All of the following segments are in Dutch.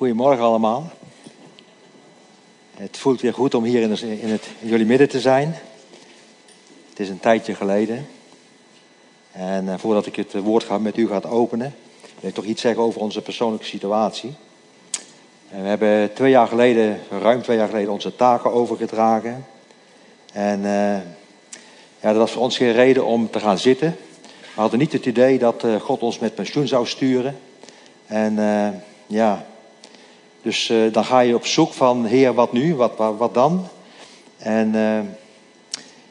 Goedemorgen allemaal. Het voelt weer goed om hier in, in, het, jullie midden te zijn. Het is een tijdje geleden. En uh, voordat ik het woord ga, met u ga openen, wil ik toch iets zeggen over onze persoonlijke situatie. En we hebben twee jaar geleden, ruim twee jaar geleden, onze taken overgedragen. En uh, ja, dat was voor ons geen reden om te gaan zitten. We hadden niet het idee dat God ons met pensioen zou sturen. En ja, dus uh, dan ga je op zoek van, Heer, wat nu? Wat, wat, dan? En uh,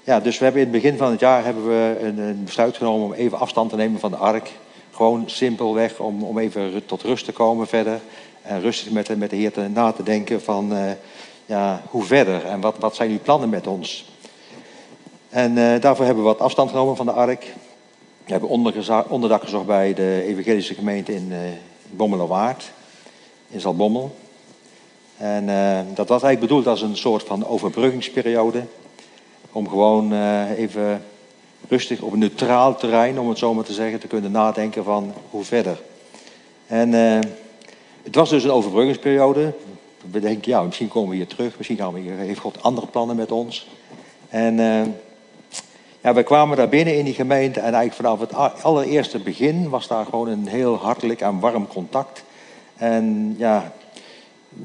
ja, dus we hebben in het begin van het jaar hebben we een, een, besluit genomen om even afstand te nemen van de ark. Gewoon simpelweg om, om even tot rust te komen verder. En rustig met, met de Heer te, na te denken van, uh, ja, hoe verder? En wat, wat zijn uw plannen met ons? En daarvoor hebben we wat afstand genomen van de ark. We hebben onderdak gezocht bij de evangelische gemeente in Bommelerwaard in Zalbommel. En uh, dat was eigenlijk bedoeld als een soort van overbruggingsperiode. Om gewoon uh, even rustig op een neutraal terrein, om het zo maar te zeggen, te kunnen nadenken van hoe verder. En uh, het was dus een overbruggingsperiode. We denken, ja, misschien komen we hier terug, misschien gaan we hier, heeft God andere plannen met ons. En ja, we kwamen daar binnen in die gemeente en eigenlijk vanaf het allereerste begin was daar gewoon een heel hartelijk en warm contact. En ja,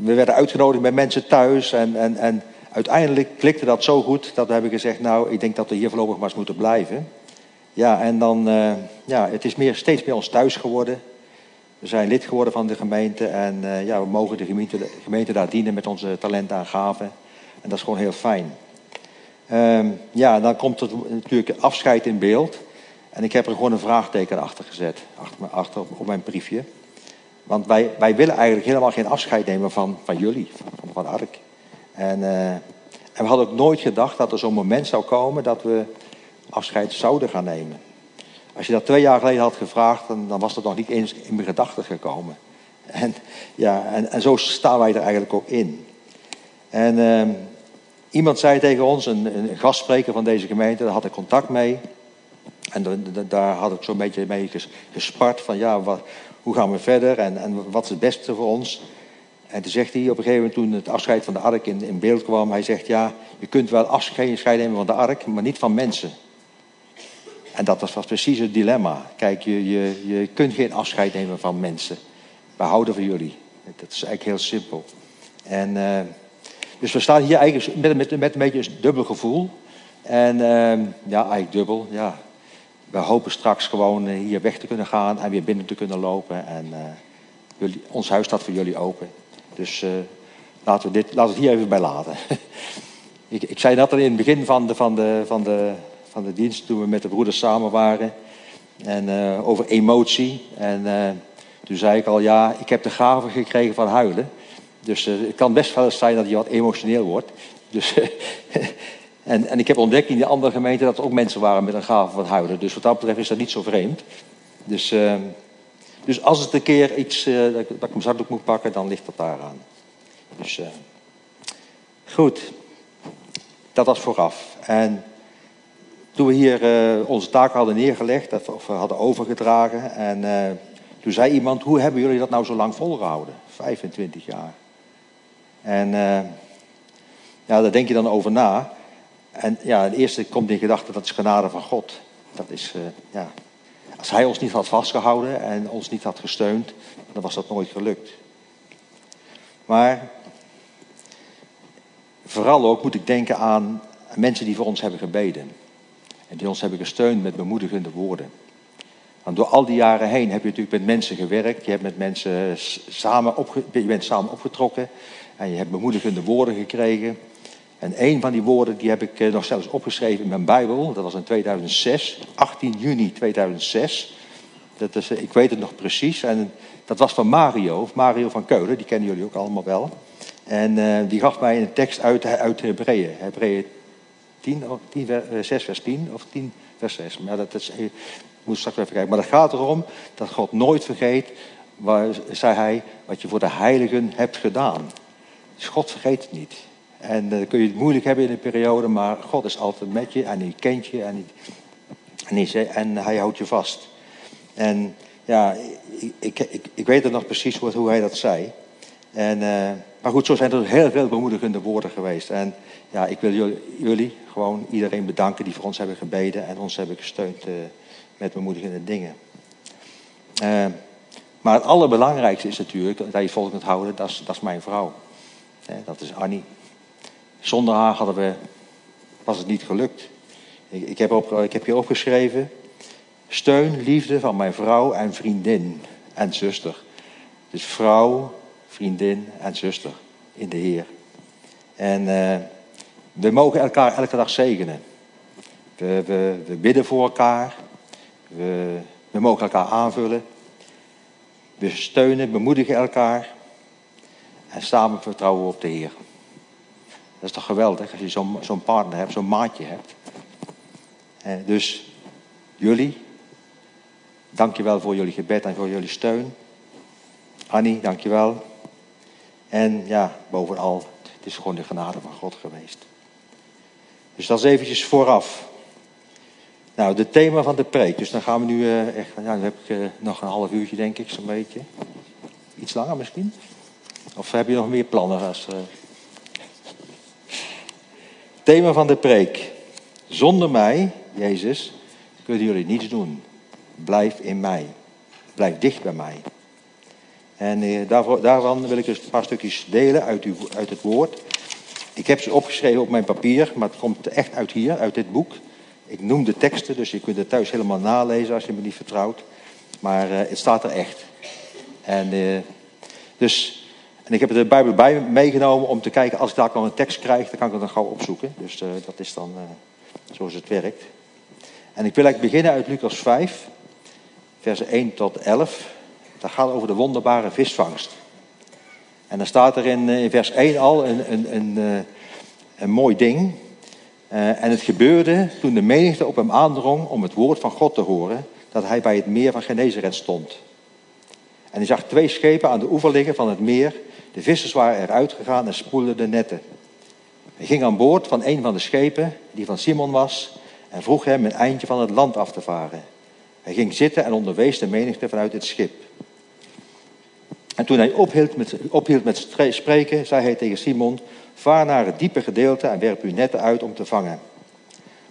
we werden uitgenodigd bij mensen thuis. En, en, en uiteindelijk klikte dat zo goed dat we hebben gezegd: Nou, ik denk dat we hier voorlopig maar eens moeten blijven. Ja, en dan, uh, ja, het is meer, steeds meer ons thuis geworden. We zijn lid geworden van de gemeente en uh, ja, we mogen de gemeente, de gemeente daar dienen met onze talenten en dat is gewoon heel fijn. Um, ja, dan komt er natuurlijk afscheid in beeld. En ik heb er gewoon een vraagteken achter gezet, achter, achter op mijn briefje. Want wij, wij willen eigenlijk helemaal geen afscheid nemen van, van jullie, van, Ark. En, uh, en we hadden ook nooit gedacht dat er zo'n moment zou komen dat we afscheid zouden gaan nemen. Als je dat twee jaar geleden had gevraagd, dan, was dat nog niet eens in mijn gedachten gekomen. En, ja, en, en zo staan wij er eigenlijk ook in. En uh, iemand zei tegen ons, een, een gastspreker van deze gemeente, daar had ik contact mee. En daar had ik zo'n beetje mee gespart van ja, wat, hoe gaan we verder en, en wat is het beste voor ons? En toen zegt hij op een gegeven moment, toen het afscheid van de ark in, in beeld kwam, hij zegt, ja, je kunt wel afscheid nemen van de ark, maar niet van mensen. En dat was, was precies het dilemma. Kijk, je, je, je kunt geen afscheid nemen van mensen. We houden van jullie. Dat is eigenlijk heel simpel. En, uh, dus we staan hier eigenlijk met, met, met een beetje een dubbel gevoel. En uh, ja, eigenlijk dubbel, ja we hopen straks gewoon eh, hier weg te kunnen gaan en weer binnen te kunnen lopen. En uh, jullie, ons huis staat voor jullie open. Dus uh, laten, we dit, laten we het hier even bij laten. ik, ik, zei dat al in het begin van de, van, de, van, de, van de dienst, toen we met de broeders samen waren. En over emotie. En toen zei ik al, ja, ik heb de gave gekregen van huilen. Dus het kan best wel eens zijn dat je wat emotioneel wordt. Dus En, en ik heb ontdekt in die andere gemeente dat er ook mensen waren met een gave van huilen. Dus wat dat betreft is dat niet zo vreemd. Dus, uh, dus als het een keer iets, uh, dat, ik mijn zakdoek moet pakken, dan ligt dat daaraan. Dus uh, goed, dat was vooraf. En toen we hier onze taken hadden neergelegd, of hadden overgedragen, en toen zei iemand, hoe hebben jullie dat nou zo lang volgehouden? 25 jaar. En ja, daar denk je dan over na. En ja, het eerste komt in gedachte, dat is genade van God. Dat is, uh, ja. Als hij ons niet had vastgehouden en ons niet had gesteund, dan was dat nooit gelukt. Maar vooral ook moet ik denken aan mensen die voor ons hebben gebeden. En die ons hebben gesteund met bemoedigende woorden. Want door al die jaren heen heb je natuurlijk met mensen gewerkt. Je, hebt met mensen samen opge je bent samen opgetrokken. En je hebt bemoedigende woorden gekregen. En een van die woorden die heb ik eh, nog zelfs opgeschreven in mijn Bijbel. Dat was in 2006, 18 juni 2006. Dat is, eh, ik weet het nog precies. En dat was van Mario, Mario van Keulen. Die kennen jullie ook allemaal wel. En uh, die gaf mij een tekst uit, uit Hebreeën. Hebreeën 10, 10, 6 vers 10 of 10 vers 6. Maar dat is, ik moet straks even kijken. Maar het gaat erom dat God nooit vergeet, waar, zei hij, wat je voor de heiligen hebt gedaan. Dus God vergeet het niet. En dan kun je het moeilijk hebben in een periode, maar God is altijd met je en hij kent je en, hij, en hij houdt je vast. En ja, ik, ik, ik, weet het nog precies hoe hij dat zei. En, eh, maar goed, zo zijn er heel veel bemoedigende woorden geweest. En ja, ik wil jullie, gewoon iedereen bedanken die voor ons hebben gebeden en ons hebben gesteund uh, met bemoedigende dingen. Maar het allerbelangrijkste is natuurlijk dat je volk kunt houden, dat is, dat is mijn vrouw. dat is Annie. Zonder haar hadden we, was het niet gelukt. Ik, ik, heb, ik heb hier opgeschreven, steun, liefde van mijn vrouw en vriendin en zuster. Dus vrouw, vriendin en zuster in de Heer. En uh, we mogen elkaar elke dag zegenen. We, we, we bidden voor elkaar. We, we mogen elkaar aanvullen. We steunen, bemoedigen elkaar. En samen vertrouwen we op de Heer. Dat is toch geweldig als je zo'n partner hebt, zo'n maatje hebt. Eh, dus jullie, dankjewel voor jullie gebed en voor jullie steun. Annie, dankjewel. En ja, bovenal, het is gewoon de genade van God geweest. Dus dat is eventjes vooraf. Nou, het thema van de preek. Dus dan gaan we nu uh, echt. Ja, dan heb ik uh, nog een half uurtje, denk ik, zo'n beetje. Iets langer misschien? Of heb je nog meer plannen? Als, uh... Thema van de preek. Zonder mij, Jezus, kunnen jullie niets doen. Blijf in mij. Blijf dicht bij mij. En daarvoor, daarvan wil ik dus een paar stukjes delen uit, uit het woord. Ik heb ze opgeschreven op mijn papier, maar het komt echt uit hier, uit dit boek. Ik noem de teksten, dus je kunt het thuis helemaal nalezen als je me niet vertrouwt. Maar uh, het staat er echt. En, uh, dus, en ik heb de Bijbel bij meegenomen om te kijken, als ik daar dan een tekst krijg, dan kan ik het dan gauw opzoeken. Dus uh, dat is dan zoals het werkt. En ik wil eigenlijk beginnen uit Lucas 5, versen 1 tot 11. Dat gaat over de wonderbare visvangst. En dan staat er in, in vers 1 al een, een, een, een mooi ding. En het gebeurde toen de menigte op hem aandrong om het woord van God te horen, dat hij bij het meer van Genezeret stond. En hij zag twee schepen aan de oever liggen van het meer. De vissers waren eruit gegaan en spoelden de netten. Hij ging aan boord van een van de schepen, die van Simon was, en vroeg hem een eindje van het land af te varen. Hij ging zitten en onderwees de menigte vanuit het schip. En toen hij ophield met, ophield met spreken, zei hij tegen Simon: Vaar naar het diepe gedeelte en werp uw netten uit om te vangen.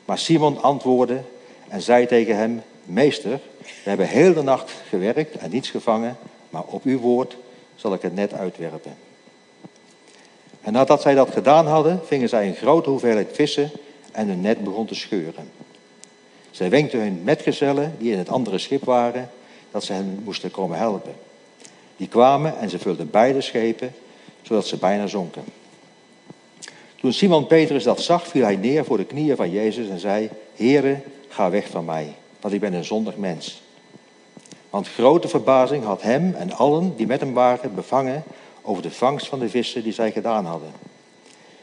Maar Simon antwoordde en zei tegen hem: Meester, we hebben heel de nacht gewerkt en niets gevangen, maar op uw woord zal ik het net uitwerpen. En nadat zij dat gedaan hadden, vingen zij een grote hoeveelheid vissen en hun net begon te scheuren. Zij wenkten hun metgezellen, die in het andere schip waren, dat ze hen moesten komen helpen. Die kwamen en ze vulden beide schepen, zodat ze bijna zonken. Toen Simon Petrus dat zag, viel hij neer voor de knieën van Jezus en zei: Heere, ga weg van mij, want ik ben een zondig mens. Want grote verbazing had hem en allen die met hem waren bevangen over de vangst van de vissen die zij gedaan hadden.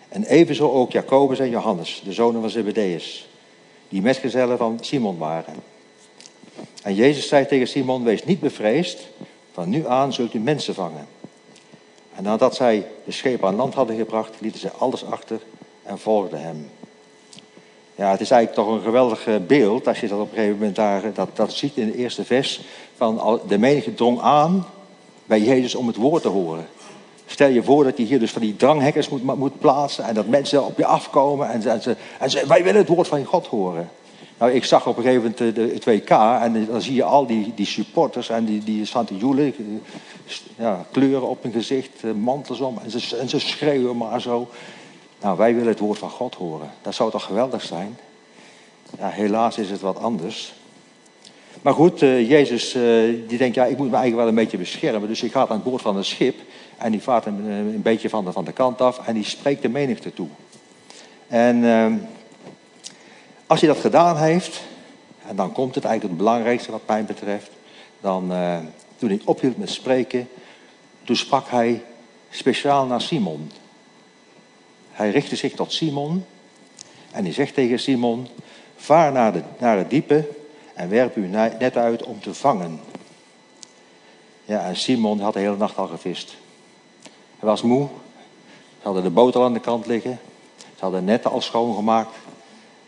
En evenzo ook Jacobus en Johannes, de zonen van Zebedeus, die metgezellen van Simon waren. En Jezus zei tegen Simon, wees niet bevreesd, van nu aan zult u mensen vangen. En nadat zij de schepen aan land hadden gebracht, lieten ze alles achter en volgden hem. Ja, het is eigenlijk toch een geweldig eh, beeld als je dat op een gegeven moment daar, dat, dat ziet in de eerste vers. Van de menigte drong aan bij Jezus om het woord te horen. Stel je voor dat je hier dus van die dranghekkers moet, moet plaatsen en dat mensen op je afkomen en, ze, en ze, wij willen het woord van God horen. Nou, ik zag op een gegeven moment de, het WK en dan zie je al die, die supporters en die, die staan te. Ja, kleuren op hun gezicht, eh, mantels om en ze, en ze schreeuwen maar zo. Nou, wij willen het woord van God horen. Dat zou toch geweldig zijn? Ja, helaas is het wat anders. Maar goed, uh, Jezus uh, die denkt, ja, ik moet me eigenlijk wel een beetje beschermen. Dus hij gaat aan boord van een schip en die vaart een, een beetje van de, van de kant af en die spreekt de menigte toe. En... Uh, als hij dat gedaan heeft, en dan komt het eigenlijk het belangrijkste wat mij betreft, dan toen hij ophield met spreken, toen sprak hij speciaal naar Simon. Hij richtte zich tot Simon en hij zegt tegen Simon, vaar naar, de, naar het diepe en werp uw net uit om te vangen. Ja, en Simon had de hele nacht al gevist. Hij was moe, ze hadden de boot al aan de kant liggen, ze hadden netten al schoongemaakt.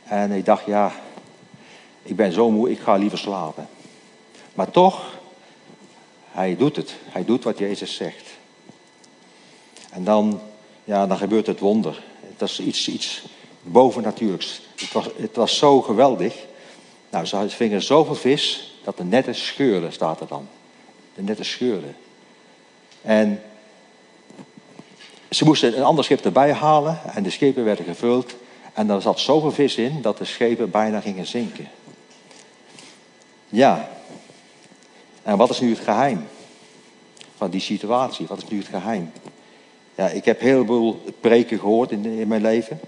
En ik dacht, ja, ik ben zo moe, ik ga liever slapen. Maar toch, hij doet het. Hij doet wat Jezus zegt. En dan, ja, dan gebeurt het wonder. Het is iets, iets bovennatuurlijks. Het was, het was zo geweldig. Nou, ze vingen zoveel vis dat de netten scheurden, staat er dan. De netten scheurden. En ze moesten een ander schip erbij halen en de schepen werden gevuld. En er zat zoveel vis in dat de schepen bijna gingen zinken. Ja. En wat is nu het geheim van die situatie? Wat is nu het geheim? Ja, ik heb heel veel preken gehoord in, in mijn leven.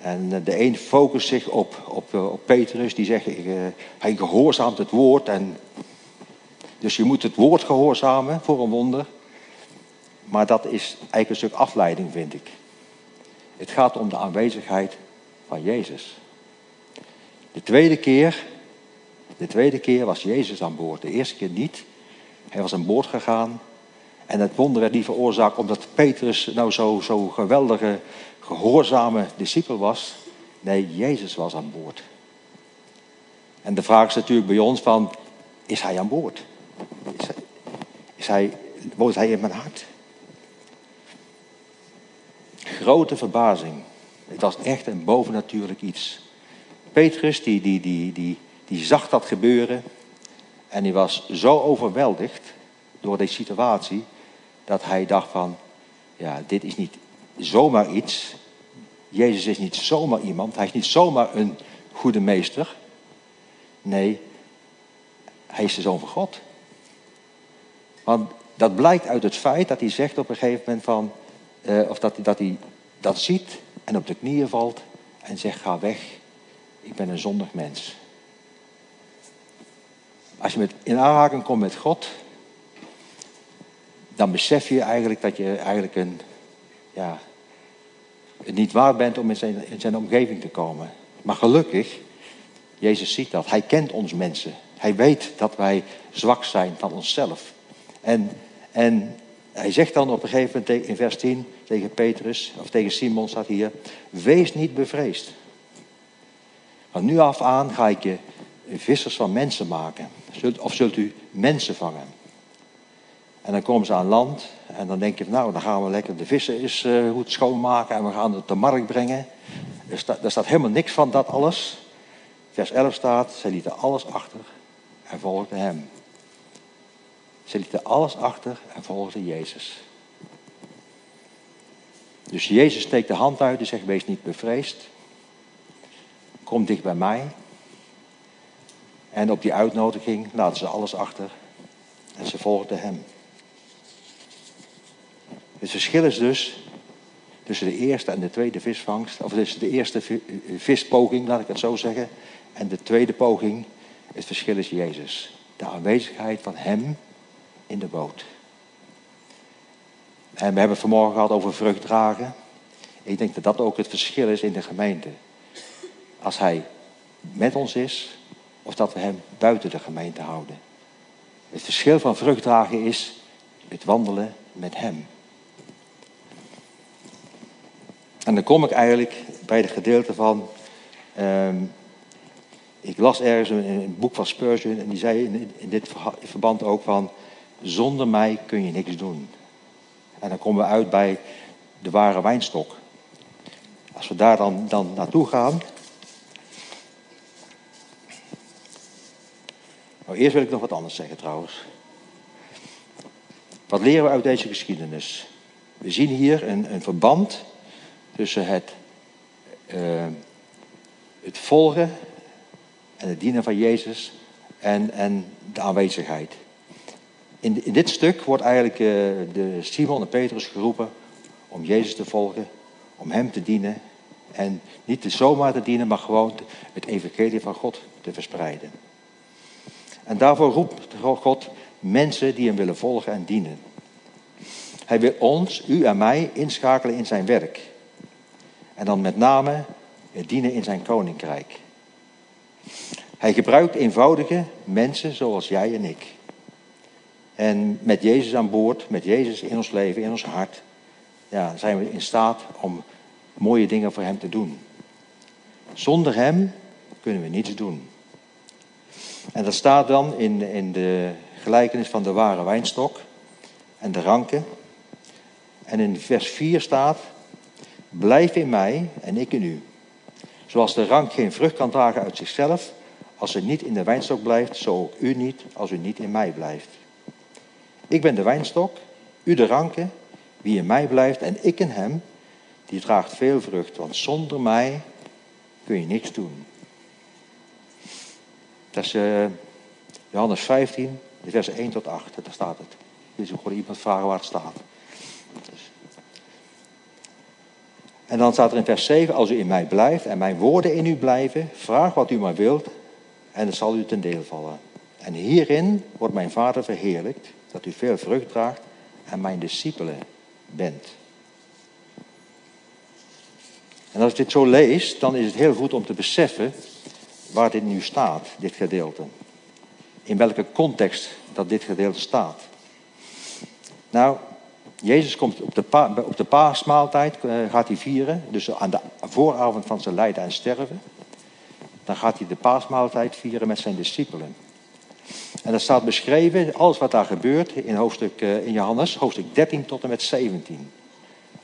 En eh, de een focust zich op, op, eh, op Petrus, die zegt, uh, hij gehoorzaamt het woord. En dus je moet het woord gehoorzamen voor een wonder. Maar dat is eigenlijk een stuk afleiding, vind ik. Het gaat om de aanwezigheid van Jezus. De tweede keer, de tweede keer was Jezus aan boord. De eerste keer niet. Hij was aan boord gegaan. En het wonder werd niet veroorzaakt omdat Petrus nou zo, zo geweldige, gehoorzame discipel was. Nee, Jezus was aan boord. En de vraag is natuurlijk bij ons van, is hij aan boord? Is hij, is hij, woont hij in mijn hart? Grote verbazing. Het was echt een bovennatuurlijk iets. Petrus, die, die, die, die, die zag dat gebeuren. En die was zo overweldigd door deze situatie. Dat hij dacht van, ja, dit is niet zomaar iets. Jezus is niet zomaar iemand. Hij is niet zomaar een goede meester. Nee, hij is de zoon van God. Want dat blijkt uit het feit dat hij zegt op een gegeven moment van, uh, of dat, dat hij dat ziet en op de knieën valt en zegt: Ga weg, ik ben een zondig mens. Als je met, in aanraking komt met God, dan besef je eigenlijk dat je eigenlijk een, ja, het niet waard bent om in zijn, in zijn omgeving te komen. Maar gelukkig, Jezus ziet dat. Hij kent ons mensen. Hij weet dat wij zwak zijn van onszelf. En, en hij zegt dan op een gegeven moment in vers 10 tegen Petrus, of tegen Simon staat hier, wees niet bevreesd. Van nu af aan ga ik je vissers van mensen maken. Of zult u mensen vangen? En dan komen ze aan land en dan denk je, nou, dan gaan we lekker de vissen eens uh, goed schoonmaken en we gaan het de markt brengen. Er staat, er staat helemaal niks van dat alles. Vers 11 staat, zij lieten alles achter en volgden hem. Ze lieten alles achter en volgden Jezus. Dus Jezus steekt de hand uit en zegt: Wees niet bevreesd. Kom dicht bij mij. En op die uitnodiging laten ze alles achter en ze volgden hem. Het verschil is dus tussen de eerste en de tweede visvangst, of tussen de eerste vispoging, laat ik het zo zeggen, en de tweede poging. Het verschil is Jezus. De aanwezigheid van Hem in de boot. En we hebben het vanmorgen gehad over vrucht dragen. Ik denk dat dat ook het verschil is in de gemeente. Als hij met ons is, of dat we hem buiten de gemeente houden. Het verschil van vrucht dragen is het wandelen met hem. En dan kom ik eigenlijk bij het gedeelte van. Ehm, ik las ergens een, een, boek van Spurgeon en die zei in, in dit verband ook van. Zonder mij kun je niks doen. En dan komen we uit bij de ware wijnstok. Als we daar dan, dan naartoe gaan. Nou, eerst wil ik nog wat anders zeggen trouwens. Wat leren we uit deze geschiedenis? We zien hier een, een verband tussen het, uh, het volgen en het dienen van Jezus en, en de aanwezigheid. In, in dit stuk wordt eigenlijk uh, de Simon en Petrus geroepen om Jezus te volgen, om Hem te dienen. En niet te zomaar te dienen, maar gewoon het evangelie van God te verspreiden. En daarvoor roept God mensen die Hem willen volgen en dienen. Hij wil ons, u en mij, inschakelen in zijn werk. En dan met name dienen in zijn koninkrijk. Hij gebruikt eenvoudige mensen zoals jij en ik. En met Jezus aan boord, met Jezus in ons leven, in ons hart, ja, zijn we in staat om mooie dingen voor Hem te doen. Zonder Hem kunnen we niets doen. En dat staat dan in, in de gelijkenis van de ware wijnstok en de ranken. En in vers 4 staat, blijf in mij en ik in u. Zoals de rank geen vrucht kan dragen uit zichzelf, als ze niet in de wijnstok blijft, zo ook u niet, als u niet in mij blijft. Ik ben de wijnstok, u de ranken, wie in mij blijft en ik in hem, die draagt veel vrucht, want zonder mij kun je niks doen. Dat is uh, Johannes 15, de versen 1 tot 8, daar staat het. Dus ik hoor iemand vragen waar het staat. Dus. En dan staat er in vers 7, als u in mij blijft en mijn woorden in u blijven, vraag wat u maar wilt en het zal u ten deel vallen. En hierin wordt mijn Vader verheerlijkt, dat u veel vrucht draagt en mijn discipelen bent. En als ik dit zo lees, dan is het heel goed om te beseffen waar dit nu staat, dit gedeelte. In welke context dat dit gedeelte staat. Nou, Jezus komt op de, op de paasmaaltijd, uh, gaat hij vieren, dus aan de vooravond van zijn lijden en sterven. Dan gaat hij de paasmaaltijd vieren met zijn discipelen. En dat staat beschreven, alles wat daar gebeurt in, hoofdstuk, uh, in Johannes, hoofdstuk 13 tot en met 17.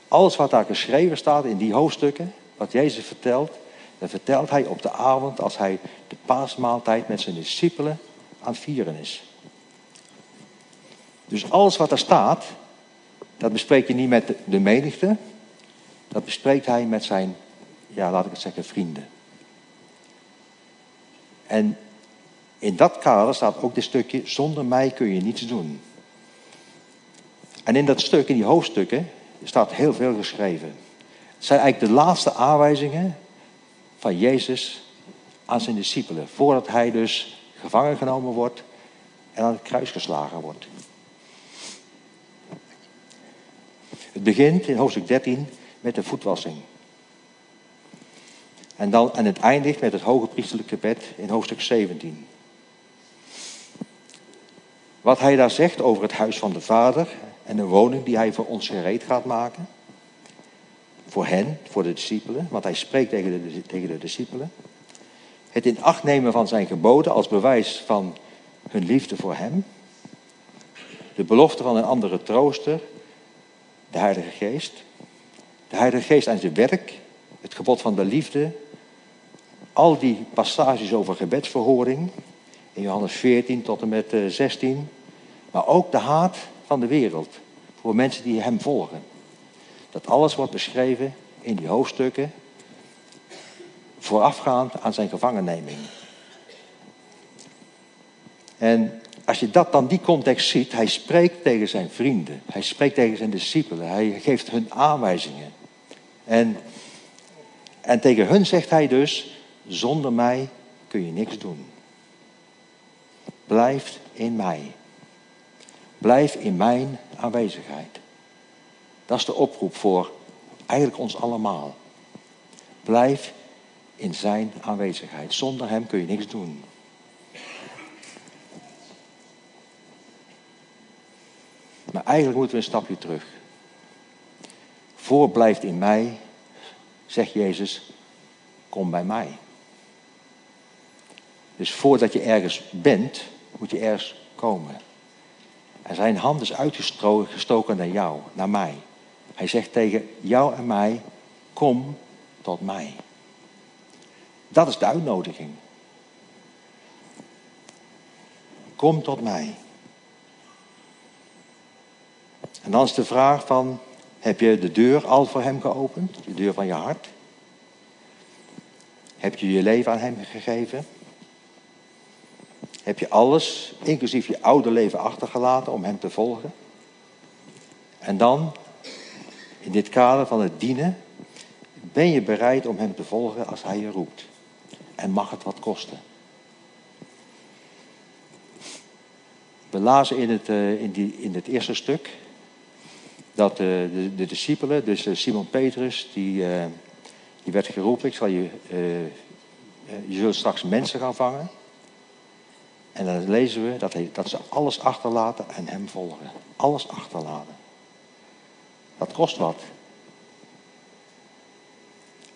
Alles wat daar geschreven staat in die hoofdstukken, wat Jezus vertelt, dat vertelt hij op de avond als hij de paasmaaltijd met zijn discipelen aan vieren is. Dus alles wat er staat, dat bespreekt hij niet met de menigte, dat bespreekt hij met zijn, ja laat ik het zeggen, vrienden. En in dat kader staat ook dit stukje, zonder mij kun je niets doen. En in dat stuk, in die hoofdstukken, staat heel veel geschreven. Het zijn eigenlijk de laatste aanwijzingen van Jezus aan zijn discipelen. Voordat hij dus gevangen genomen wordt en aan het kruis geslagen wordt. Het begint in hoofdstuk 13 met de voetwassing. En, dan, en het eindigt met het hoge priesterlijke bed in hoofdstuk 17. Wat hij daar zegt over het huis van de Vader en de woning die hij voor ons gereed gaat maken. Voor hen, voor de discipelen, want hij spreekt tegen de, tegen de discipelen. Het in acht nemen van zijn geboden als bewijs van hun liefde voor hem. De belofte van een andere trooster, de Heilige Geest. De Heilige Geest aan zijn werk, het gebod van de liefde. Al die passages over gebedsverhoring, in Johannes 14 tot en met 16. Eh, maar ook de haat van de wereld voor mensen die hem volgen. Dat alles wordt beschreven in die hoofdstukken voorafgaand aan zijn gevangenneming. En als je dat dan die context ziet, hij spreekt tegen zijn vrienden, hij spreekt tegen zijn discipelen, hij geeft hun aanwijzingen. En, en tegen hun zegt hij dus, zonder mij kun je niks doen. Blijf in mij. Blijf in mijn aanwezigheid. Dat is de oproep voor eigenlijk ons allemaal. Blijf in zijn aanwezigheid. Zonder hem kun je niks doen. Maar eigenlijk moeten we een stapje terug. Voor blijft in mij, zegt Jezus, kom bij mij. Dus voordat je ergens bent, moet je ergens komen. En zijn hand is uitgestoken naar jou, naar mij. Hij zegt tegen jou en mij, kom tot mij. Dat is de uitnodiging. Kom tot mij. En dan is de vraag van, heb je de deur al voor hem geopend? De deur van je hart? Heb je je leven aan hem gegeven? Heb je alles, inclusief je oude leven, achtergelaten om hem te volgen? En dan, in dit kader van het dienen, ben je bereid om hem te volgen als hij je roept? En mag het wat kosten? We lazen in het, eh, in die, in het eerste stuk dat uh, de, de, discipelen, dus eh, Simon Petrus, die, die werd geroepen, ik zal je, je zult straks mensen gaan vangen. En dan lezen we dat, hij, dat ze alles achterlaten en hem volgen. Alles achterlaten. Dat kost wat.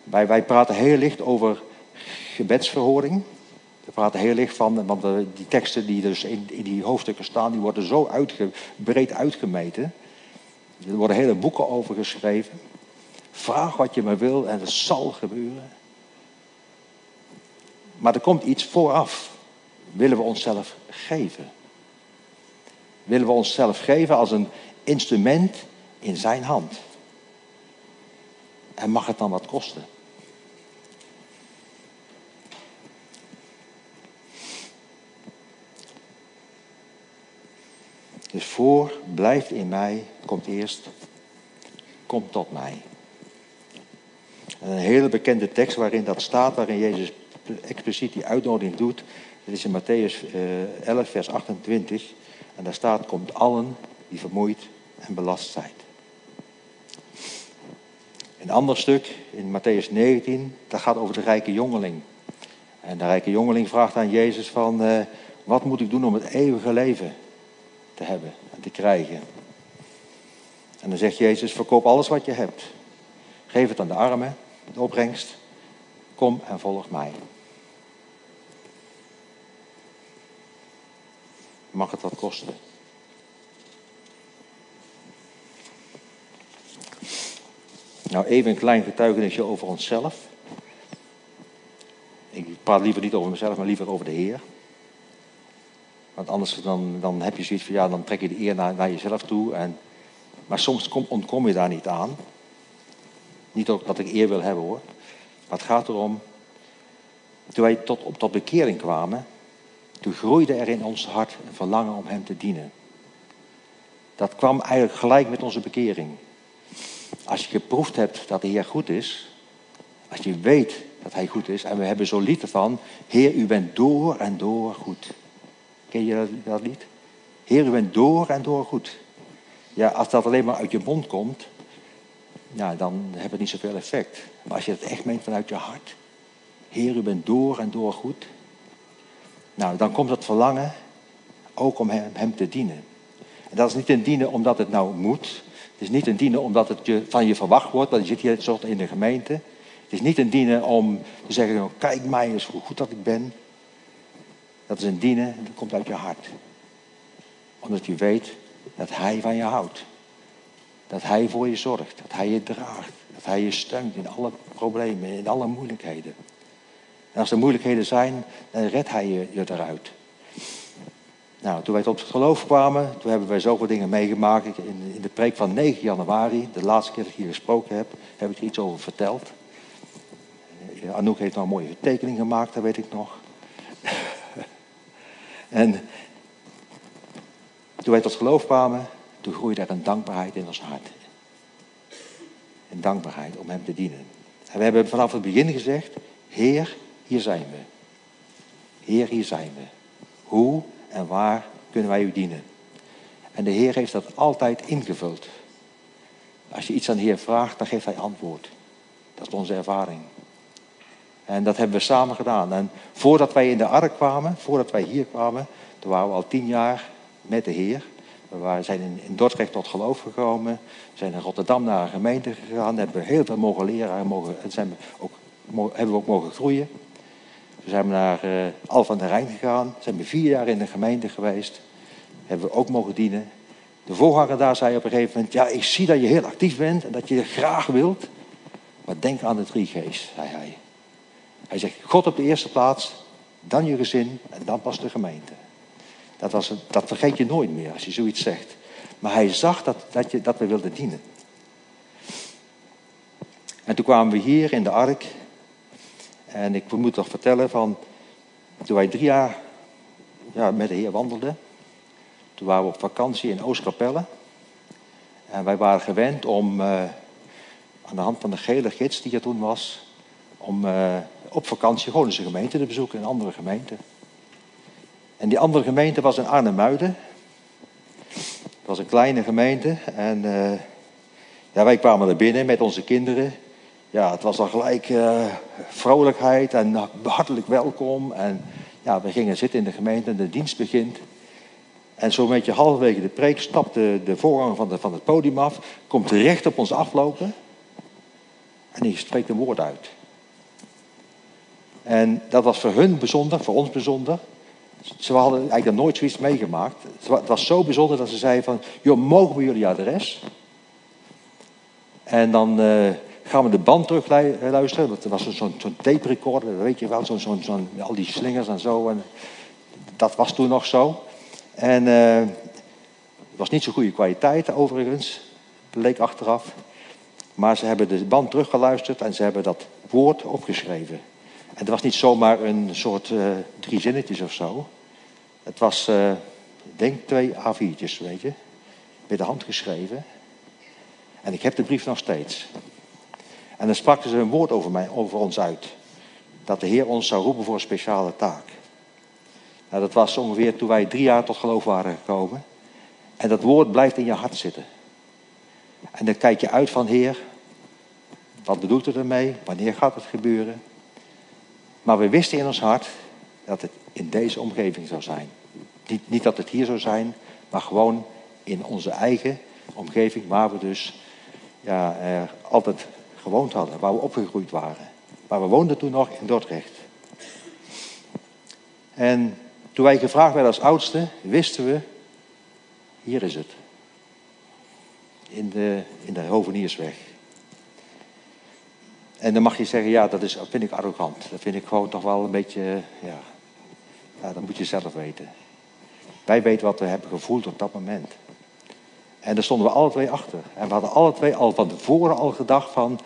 Wij, wij praten heel licht over gebedsverhoring. We praten heel licht van, want die teksten die dus in, die hoofdstukken staan, die worden zo breed uitgemeten. Er worden hele boeken over geschreven. Vraag wat je maar wil en het zal gebeuren. Maar er komt iets vooraf. Willen we onszelf geven? Willen we onszelf geven als een instrument in zijn hand? En mag het dan wat kosten? Dus voor, blijft in mij, komt eerst, komt tot mij. een hele bekende tekst waarin dat staat, waarin Jezus expliciet die uitnodiging doet. Dat is in Matthäus 11, eh, vers 28. En daar staat, komt allen die vermoeid en belast zijn. Een ander stuk in Matthäus 19, dat gaat over de rijke jongeling. En de rijke jongeling vraagt aan Jezus van, uh, wat moet ik doen om het eeuwige leven te hebben en te krijgen? En dan zegt Jezus, verkoop alles wat je hebt. Geef het aan de armen, de opbrengst. Kom en volg mij. Mag het wat kosten? Nou, even een klein getuigenisje over onszelf. Ik praat liever niet over mezelf, maar liever over de Heer. Want anders dan, dan heb je zoiets van, ja, dan trek je de eer naar, naar jezelf toe. En, maar soms kom, ontkom je daar niet aan. Niet ook dat ik eer wil hebben hoor. Maar het gaat erom, toen wij tot, op tot bekering kwamen, toen groeide er in ons hart een verlangen om Hem te dienen. Dat kwam eigenlijk gelijk met onze bekering. Als je geproefd hebt dat de Heer goed is, als je weet dat Hij goed is, en we hebben zo'n lied ervan, Heer, u bent door en door goed. Ken je dat lied? Heer, u bent door en door goed. Ja, als dat alleen maar uit je mond komt, nou, dan heeft het niet zoveel effect. Maar als je het echt meent vanuit je hart, Heer, u bent door en door goed. Nou, dan komt dat verlangen ook om hem, hem te dienen. En dat is niet een dienen omdat het nou moet. Het is niet een dienen omdat het je, van je verwacht wordt, want je zit hier soort in de gemeente. Het is niet een dienen om te zeggen, nou, kijk mij eens hoe goed dat ik ben. Dat is een dienen, dat komt uit je hart. Omdat je weet dat Hij van je houdt. Dat Hij voor je zorgt, dat Hij je draagt. Dat Hij je steunt in alle problemen, in alle moeilijkheden. En als er moeilijkheden zijn, dan redt hij je, eruit. Nou, toen wij tot het geloof kwamen, toen hebben wij zoveel dingen meegemaakt. In, in de preek van 9 januari, de laatste keer dat ik hier gesproken heb, heb ik er iets over verteld. Eh, Anouk heeft nou een mooie tekening gemaakt, dat weet ik nog. En toen wij tot geloof kwamen, toen groeide er een dankbaarheid in ons hart. Een dankbaarheid om hem te dienen. En we hebben vanaf het begin gezegd, Heer, hier zijn we. Heer, hier zijn we. Hoe en waar kunnen wij u dienen? En de Heer heeft dat altijd ingevuld. Als je iets aan de Heer vraagt, dan geeft Hij antwoord. Dat is onze ervaring. En dat hebben we samen gedaan. En voordat wij in de ark kwamen, voordat wij hier kwamen, toen waren we al tien jaar met de Heer. We zijn in, Dordrecht tot geloof gekomen. We zijn in Rotterdam naar een gemeente gegaan. Daar hebben we heel veel mogen leren. En, mogen, en zijn we ook, hebben we ook mogen groeien. We zijn naar uh, Al van der Rijn gegaan. Zijn we vier jaar in de gemeente geweest. Hebben we ook mogen dienen. De voorganger daar zei op een gegeven moment: Ja, ik zie dat je heel actief bent en dat je graag wilt. Maar denk aan de drie G's, zei hij. Hij zegt: God op de eerste plaats, dan je gezin en dan pas de gemeente. Dat, was, dat vergeet je nooit meer als je zoiets zegt. Maar hij zag dat, dat, je, dat we wilden dienen. En toen kwamen we hier in de ark. En ik moet toch vertellen van, toen wij drie jaar ja, met de Heer wandelden, toen waren we op vakantie in Oostkapelle. En wij waren gewend om uh, aan de hand van de gele gids die er toen was, om uh, op vakantie gewoon eens een gemeente te bezoeken, een andere gemeente. En die andere gemeente was in Arnhem-Muiden. Het was een kleine gemeente en uh, ja, wij kwamen er binnen met onze kinderen ja, het was al gelijk uh, vrolijkheid en hartelijk welkom. En ja, we gingen zitten in de gemeente en de dienst begint. En zo'n beetje halverwege de preek stapt de, de voorganger van, de, van het podium af, komt recht op ons aflopen en die spreekt een woord uit. En dat was voor hun bijzonder, voor ons bijzonder. Ze hadden eigenlijk nooit zoiets meegemaakt. Het was zo bijzonder dat ze zeiden van, joh, mogen we jullie adres? En dan uh, gaan we de band terug luisteren. Dat was zo'n zo'n tape recorder, weet je wel. Zo'n, zo'n, zo'n, al die slingers en zo. En dat was toen nog zo. En het was niet zo goede kwaliteit overigens. Bleek achteraf. Maar ze hebben de band teruggeluisterd en ze hebben dat woord opgeschreven. Het was niet zomaar een soort uh, drie zinnetjes of zo. Het was, uh, denk twee A4'tjes, weet je. Met de hand geschreven. En ik heb de brief nog steeds. En dan spraken ze een woord over, mij, over ons uit. Dat de Heer ons zou roepen voor een speciale taak. Nou, dat was ongeveer toen wij drie jaar tot geloof waren gekomen. En dat woord blijft in je hart zitten. En dan kijk je uit van Heer, wat bedoelt het ermee? Wanneer gaat het gebeuren? Maar we wisten in ons hart dat het in deze omgeving zou zijn. Niet, niet dat het hier zou zijn, maar gewoon in onze eigen omgeving waar we dus ja, altijd gewoond hadden, waar we opgegroeid waren. Maar we woonden toen nog in Dordrecht. En toen wij gevraagd werden als oudste, wisten we, hier is het. In de, in de Hoveniersweg. En dan mag je zeggen, ja, dat is, vind ik arrogant. Dat vind ik gewoon toch wel een beetje, ja, ja, dat moet je zelf weten. Wij weten wat we hebben gevoeld op dat moment. En daar stonden we alle twee achter. En we hadden alle twee al van tevoren al gedacht van,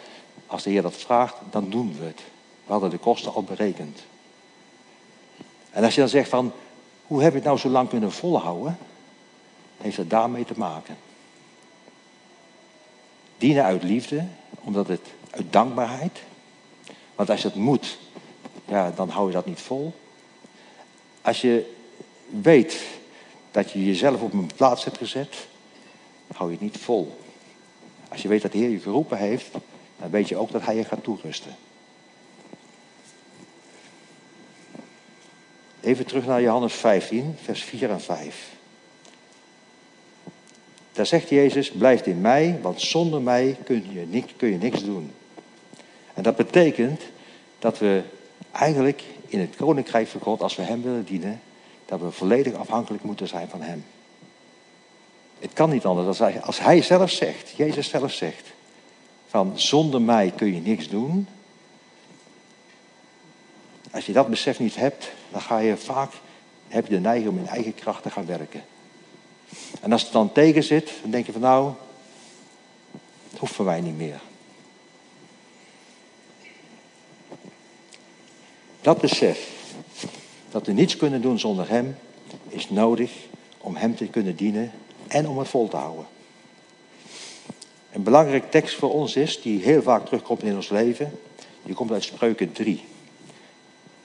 als de Heer dat vraagt, dan doen we het. We hadden de kosten al berekend. En als je dan zegt van, hoe heb je het nou zo lang kunnen volhouden? Heeft het daarmee te maken. Dienen uit liefde, omdat het uit dankbaarheid. Want als het moet, ja, dan hou je dat niet vol. Als je weet dat je jezelf op een plaats hebt gezet, hou je het niet vol. Als je weet dat de Heer je geroepen heeft, dan weet je ook dat Hij je gaat toerusten. Even terug naar Johannes 15, vers 4 en 5. Daar zegt Jezus, blijf in mij, want zonder mij kun je, niks, kun je niks doen. En dat betekent dat we eigenlijk in het koninkrijk van God, als we Hem willen dienen, dat we volledig afhankelijk moeten zijn van Hem. Het kan niet anders als hij, als hij zelf zegt, Jezus zelf zegt, van zonder mij kun je niks doen. Als je dat besef niet hebt, dan ga je vaak, heb je de neiging om in eigen kracht te gaan werken. En als het dan tegen zit, dan denk je van nou, dat hoeft voor niet meer. Dat besef, dat we niets kunnen doen zonder Hem, is nodig om Hem te kunnen dienen en om het vol te houden. Een belangrijke tekst voor ons is, die heel vaak terugkomt in ons leven, die komt uit Spreuken 3,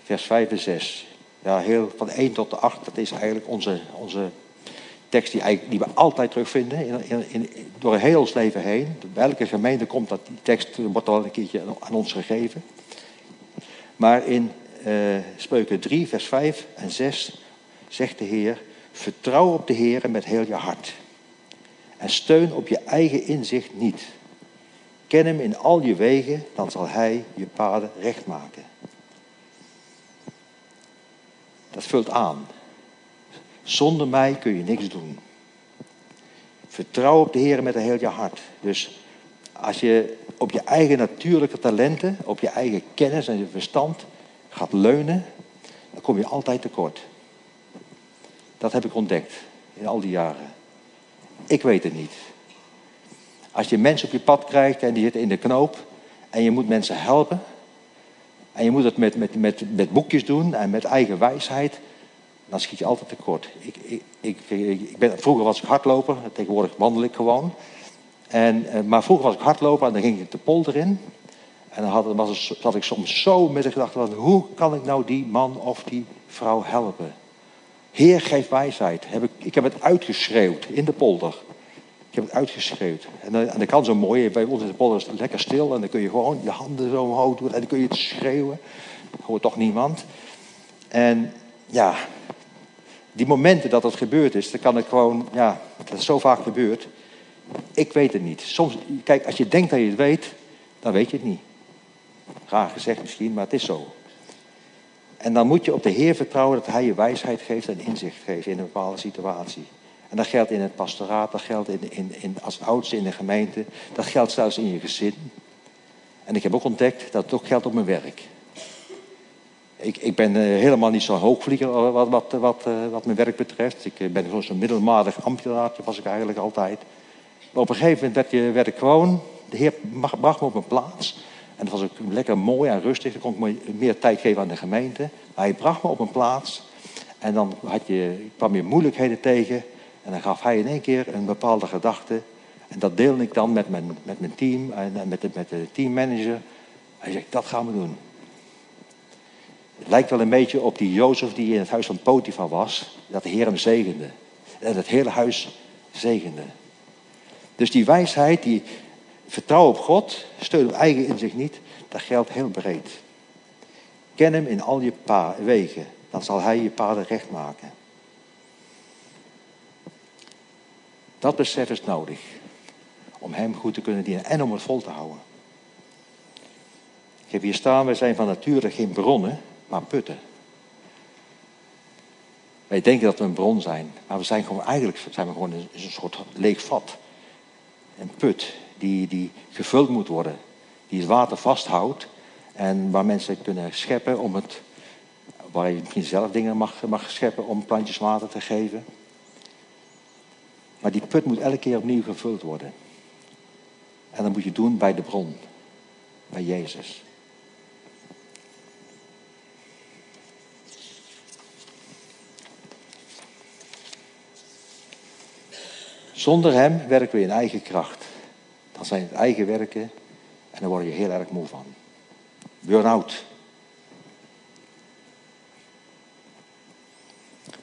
vers 5 en 6. Ja, heel, van 1 tot de 8, dat is eigenlijk onze, onze tekst die, die we altijd terugvinden in, in, door heel ons leven heen. Bij elke gemeente komt dat, die tekst wordt al een keertje aan ons gegeven. Maar in uh, Spreuken 3, vers 5 en 6 zegt de Heer, vertrouw op de Heer met heel je hart. En steun op je eigen inzicht niet. Ken hem in al je wegen, dan zal hij je paden recht maken. Dat vult aan. Zonder mij kun je niks doen. Vertrouw op de Heer met heel je hart. Dus als je op je eigen natuurlijke talenten, op je eigen kennis en je verstand gaat leunen, dan kom je altijd tekort. Dat heb ik ontdekt in al die jaren. Ik weet het niet. Als je mensen op je pad krijgt en die zitten in de knoop en je moet mensen helpen en je moet het met, met, met, met boekjes doen en met eigen wijsheid, dan schiet je altijd tekort. Ik, ik, ik, ik ben, vroeger was ik hardloper, tegenwoordig wandel ik gewoon. En, eh, maar vroeger was ik hardloper en dan ging ik de polder in. En dan had, was, zat ik soms zo met de gedachte van, hoe kan ik nou die man of die vrouw helpen? Heer, geef wijsheid. Heb ik, ik heb het uitgeschreeuwd in de polder. Ik heb het uitgeschreeuwd. En dan, dan kan zo mooi, bij ons in de polder is het lekker stil. En dan kun je gewoon je handen zo omhoog doen. En dan kun je het schreeuwen. Dat hoort toch niemand. En ja, die momenten dat dat gebeurd is, dan kan ik gewoon, ja, dat is zo vaak gebeurd. Ik weet het niet. Soms, kijk, als je denkt dat je het weet, dan weet je het niet. Graag gezegd misschien, maar het is zo. En dan moet je op de Heer vertrouwen dat Hij je wijsheid geeft en inzicht geeft in een bepaalde situatie. En dat geldt in het pastoraat, dat geldt in, in, in, als oudste in de gemeente, dat geldt zelfs in je gezin. En ik heb ook ontdekt dat het ook geldt op mijn werk. Ik, ik ben eh, helemaal niet zo'n hoogvlieger wat, wat, wat, eh, wat, mijn werk betreft. Ik eh, ben gewoon zo'n middelmatig ambtenaartje, was ik eigenlijk altijd. Maar op een gegeven moment werd, je, werd ik gewoon, de Heer bracht me op mijn plaats. En dat was ook lekker mooi en rustig. Dan kon ik meer tijd geven aan de gemeente. Maar hij bracht me op een plaats. En dan had je, kwam je moeilijkheden tegen. En dan gaf hij in één keer een bepaalde gedachte. En dat deelde ik dan met mijn, met mijn team en met de, met de teammanager. Hij zegt, dat gaan we doen. Het lijkt wel een beetje op die Jozef die in het huis van Potifar was. Dat de Heer hem zegende. En het hele huis zegende. Dus die wijsheid, die vertrouwen op God, steun op eigen inzicht niet, dat geldt heel breed. Ken hem in al je wegen, dan zal hij je paden recht maken. Dat besef is nodig om hem goed te kunnen dienen en om het vol te houden. Ik heb hier staan, wij zijn van nature geen bronnen, maar putten. Wij denken dat we een bron zijn, maar we zijn gewoon, eigenlijk zijn we gewoon een soort leeg vat. Een put die, die gevuld moet worden, die het water vasthoudt en waar mensen kunnen scheppen om het, waar je misschien zelf dingen mag, mag scheppen om plantjes water te geven. Maar die put moet elke keer opnieuw gevuld worden. En dat moet je doen bij de bron, bij Jezus. Zonder hem werken we in eigen kracht. Dan zijn het eigen werken en dan word je heel erg moe van. Burn-out.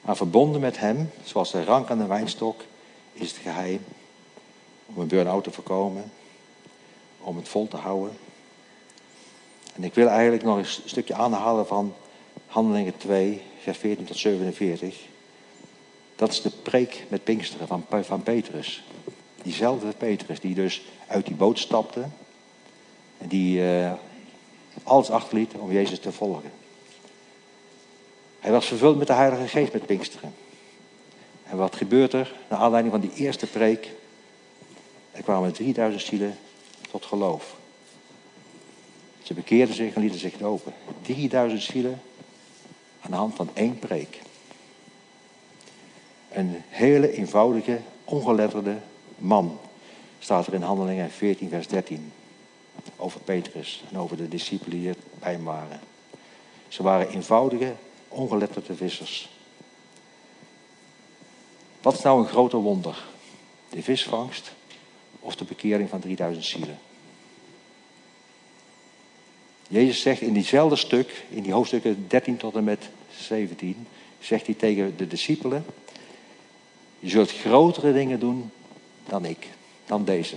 Maar verbonden met hem, zoals de rank aan de wijnstok, is het geheim om een burn-out te voorkomen, om het vol te houden. En ik wil eigenlijk nog een stukje aanhalen van Handelingen 2, vers 14 tot 47. Dat is de preek met Pinksteren van, van Petrus. Diezelfde Petrus die dus uit die boot stapte. En die uh, alles achterliet om Jezus te volgen. Hij was vervuld met de Heilige Geest met Pinksteren. En wat gebeurt er? Naar aanleiding van die eerste preek. Er kwamen 3000 zielen tot geloof. Ze bekeerden zich en lieten zich dopen. 3000 zielen aan de hand van één preek. Een hele eenvoudige, ongeletterde man. Staat er in Handelingen 14, vers 13. Over Petrus en over de discipelen die bij hem waren. Ze waren eenvoudige, ongeletterde vissers. Wat is nou een groter wonder? De visvangst of de bekering van 3000 zielen? Jezus zegt in diezelfde stuk, in die hoofdstukken 13 tot en met 17, zegt hij tegen de discipelen: Je zult grotere dingen doen dan ik, dan deze.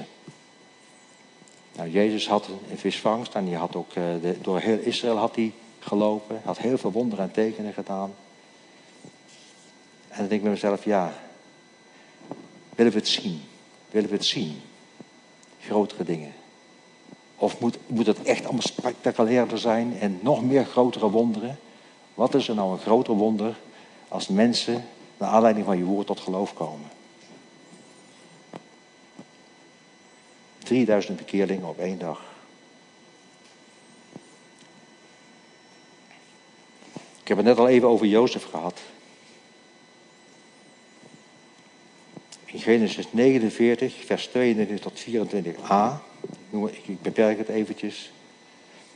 Nou, Jezus had een visvangst en hij had ook eh, door heel Israël had hij gelopen, had heel veel wonderen en tekenen gedaan. En dan denk ik bij mezelf, ja, willen we het zien? Willen we het zien? Grotere dingen. Of moet, moet het echt allemaal spectaculairder zijn en nog meer grotere wonderen? Wat is er nou een groter wonder als mensen naar aanleiding van je woord tot geloof komen? 3000 bekeerlingen op één dag. Ik heb het net al even over Jozef gehad. In Genesis 49, vers 22 tot 24a, ik beperk het eventjes.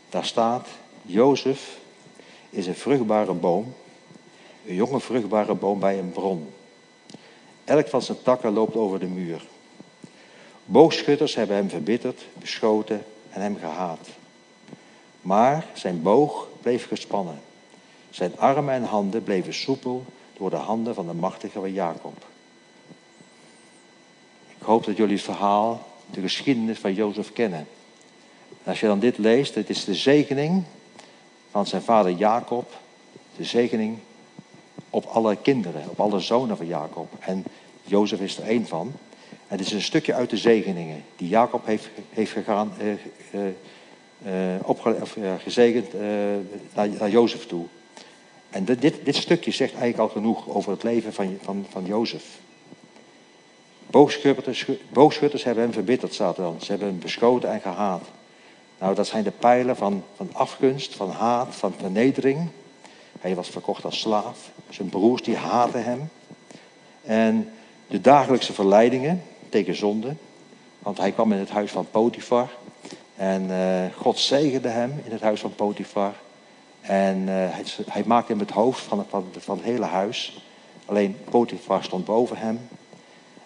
Daar staat, Jozef is een vruchtbare boom, een jonge vruchtbare boom bij een bron. Elk van zijn takken loopt over de muur. Boogschutters hebben hem verbitterd, beschoten en hem gehaat. Maar zijn boog bleef gespannen. Zijn armen en handen bleven soepel door de handen van de machtige Jacob. Ik hoop dat jullie het verhaal, de geschiedenis van Jozef kennen. En als je dan dit leest, het is de zegening van zijn vader Jacob, de zegening op alle kinderen, op alle zonen van Jacob. En Jozef is er één van. Het is een stukje uit de zegeningen die Jacob heeft, heeft gegaan, eh, eh, eh eh, naar, naar Jozef toe. En dit, dit, stukje zegt eigenlijk al genoeg over het leven van, van, van Jozef. Boogschutters, boogschutters hebben hem verbitterd, staat dan. Ze hebben hem beschoten en gehaat. Nou, dat zijn de pijlen van, van afgunst, van haat, van vernedering. Hij was verkocht als slaaf. Zijn broers die haatten hem. En de dagelijkse verleidingen tegen zonde. Want hij kwam in het huis van Potifar. En uh, God zegende hem in het huis van Potifar. En uh, hij, hij, maakte hem het hoofd van, van, van het hele huis. Alleen Potifar stond boven hem.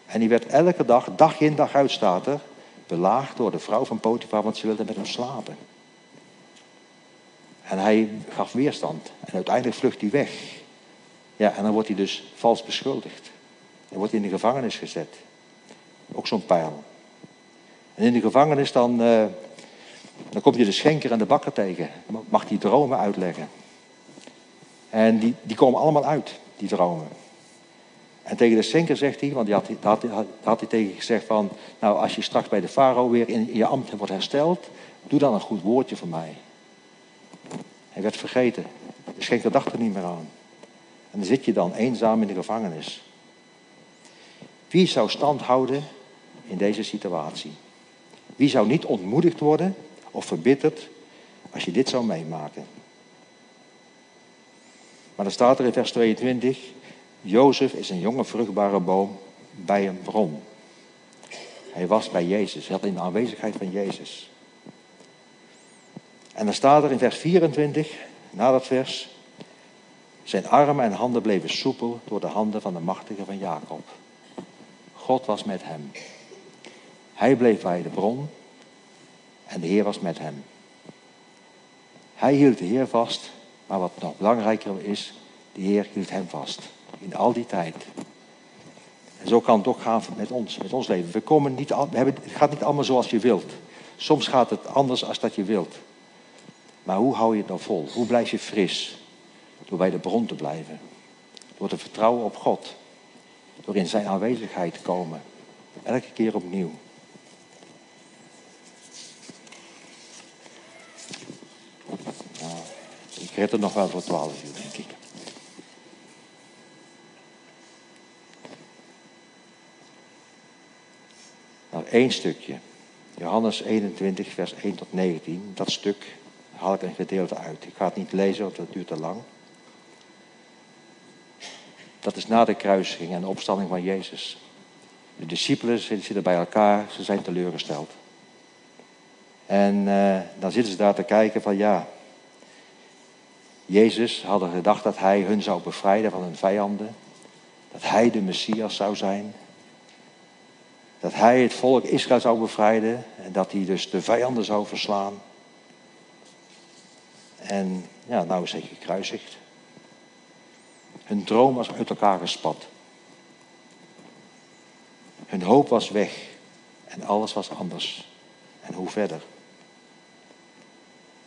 En die werd elke dag, dag in dag uit staat er, belaagd door de vrouw van Potifar, want ze wilde met hem slapen. En hij gaf weerstand. En uiteindelijk vlucht hij weg. Ja, en dan wordt hij dus vals beschuldigd. Hij wordt in de gevangenis gezet. Ook zo'n pijl. En in de gevangenis dan, uh, dan komt hij de schenker en de bakker tegen. Mag die dromen uitleggen. En die, die komen allemaal uit, die dromen. En tegen de schenker zegt hij, want die had, had, had, had hij tegen gezegd van... Nou, als je straks bij de farao weer in, in je ambt wordt hersteld... Doe dan een goed woordje voor mij. Hij werd vergeten. Schenker dacht er niet meer aan. En dan zit je dan eenzaam in de gevangenis. Wie zou stand houden in deze situatie? Wie zou niet ontmoedigd worden of verbitterd als je dit zou meemaken? Maar dan staat er in vers 22, Jozef is een jonge vruchtbare boom bij een bron. Hij was bij Jezus, hij had in de aanwezigheid van Jezus. En dan staat er in vers 24, na dat vers, zijn armen en handen bleven soepel door de handen van de machtige van Jacob. God was met hem. Hij bleef bij de bron en de Heer was met hem. Hij hield de Heer vast, maar wat nog belangrijker is, de Heer hield hem vast. In al die tijd. En zo kan het ook gaan met ons, met ons leven. We komen niet, we hebben, het gaat niet allemaal zoals je wilt. Soms gaat het anders als dat je wilt. Maar hoe hou je het nou vol? Hoe blijf je fris? Door bij de bron te blijven. Door te vertrouwen op God. Door in zijn aanwezigheid te komen. Elke keer opnieuw. Nou, ik red het nog wel voor twaalf uur, denk ik. Nou, één stukje. Johannes 21, vers 1 tot 19. Dat stuk haal ik een gedeelte uit. Ik ga het niet lezen, want dat duurt te lang. Dat is na de kruising en de opstanding van Jezus. De discipelen zitten bij elkaar, ze zijn teleurgesteld. En uh, dan zitten ze daar te kijken van ja, Jezus hadden gedacht dat hij hun zou bevrijden van hun vijanden. Dat hij de Messias zou zijn. Dat hij het volk Israël zou bevrijden en dat hij dus de vijanden zou verslaan. En ja, nou is hij gekruisigd. Hun droom was uit elkaar gespat. Hun hoop was weg en alles was anders. En hoe verder?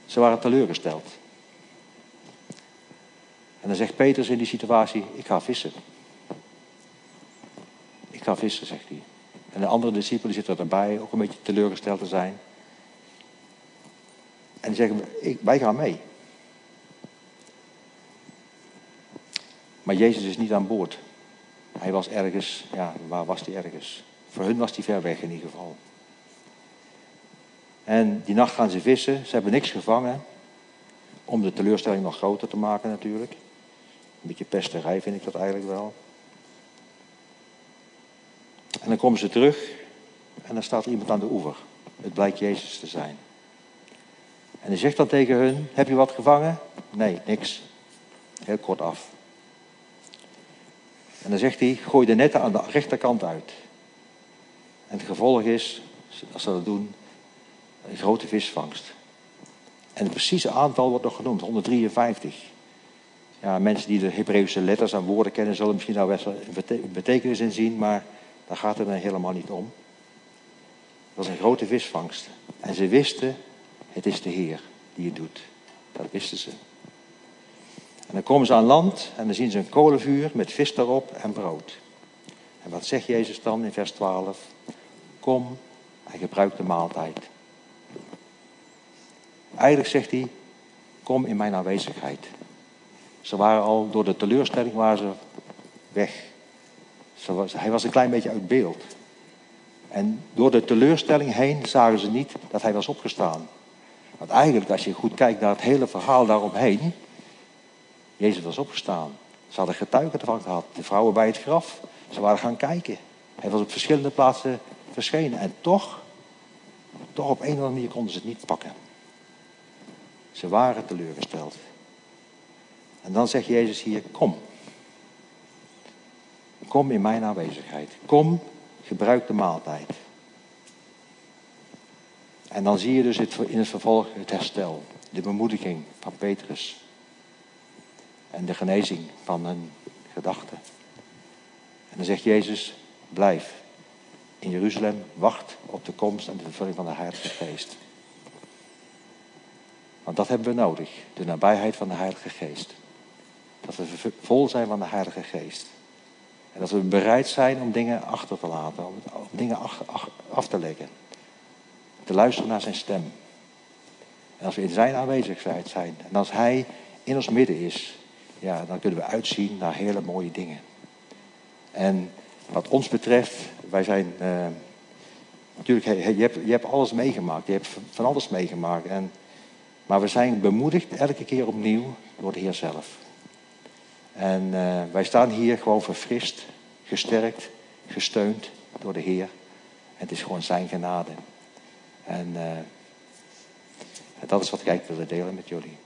Ze waren teleurgesteld. En dan zegt Petrus in die situatie: Ik ga vissen. Ik ga vissen, zegt hij. En de andere discipelen zitten erbij, ook een beetje teleurgesteld te zijn. En die zeggen, wij gaan mee. Maar Jezus is niet aan boord. Hij was ergens, ja, waar was hij ergens? Voor hun was hij ver weg in ieder geval. En die nacht gaan ze vissen, ze hebben niks gevangen. Om de teleurstelling nog groter te maken natuurlijk. Een beetje pesterij vind ik dat eigenlijk wel. En dan komen ze terug en dan staat iemand aan de oever. Het blijkt Jezus te zijn. En hij zegt dan tegen hun, heb je wat gevangen? Nee, niks. Heel kort af. En dan zegt hij, gooi de netten aan de rechterkant uit. En het gevolg is, als ze dat doen, een grote visvangst. En het precieze aantal wordt nog genoemd, 153. Ja, mensen die de Hebreeuwse letters en woorden kennen, zullen misschien daar wel een betekenis in zien, maar daar gaat het er helemaal niet om. Het was een grote visvangst. En ze wisten, het is de Heer die het doet. Dat wisten ze. En dan komen ze aan land en dan zien ze een kolenvuur met vis daarop en brood. En wat zegt Jezus dan in vers 12? Kom en gebruik de maaltijd. Eigenlijk zegt hij, kom in mijn aanwezigheid. Ze waren al door de teleurstelling waren ze weg. Was, hij was een klein beetje uit beeld. En door de teleurstelling heen zagen ze niet dat hij was opgestaan. Want eigenlijk, als je goed kijkt naar het hele verhaal daaromheen, Jezus was opgestaan. Ze hadden getuigen ervan gehad. De vrouwen bij het graf, ze waren gaan kijken. Hij was op verschillende plaatsen verschenen. En toch, toch op een of andere manier konden ze het niet pakken. Ze waren teleurgesteld. En dan zegt Jezus hier, kom. Kom in mijn aanwezigheid. Kom, gebruik de maaltijd. En dan zie je dus in het vervolg het herstel, de bemoediging van Petrus. En de genezing van hun gedachten. En dan zegt Jezus, blijf in Jeruzalem, wacht op de komst en de vervulling van de Heilige Geest. Want dat hebben we nodig, de nabijheid van de Heilige Geest. Dat we vol zijn van de Heilige Geest. En dat we bereid zijn om dingen achter te laten, om dingen af te leggen. Te luisteren naar zijn stem. En als we in zijn aanwezigheid zijn, en als hij in ons midden is, ja, dan kunnen we uitzien naar hele mooie dingen. En wat ons betreft, wij zijn. Uh, natuurlijk, je hebt, je hebt alles meegemaakt. Je hebt van alles meegemaakt. En, maar we zijn bemoedigd elke keer opnieuw door de Heer zelf. En uh, wij staan hier gewoon verfrist, gesterkt, gesteund door de Heer. En het is gewoon zijn genade. En uh, dat is wat ik eigenlijk wilde delen met jullie.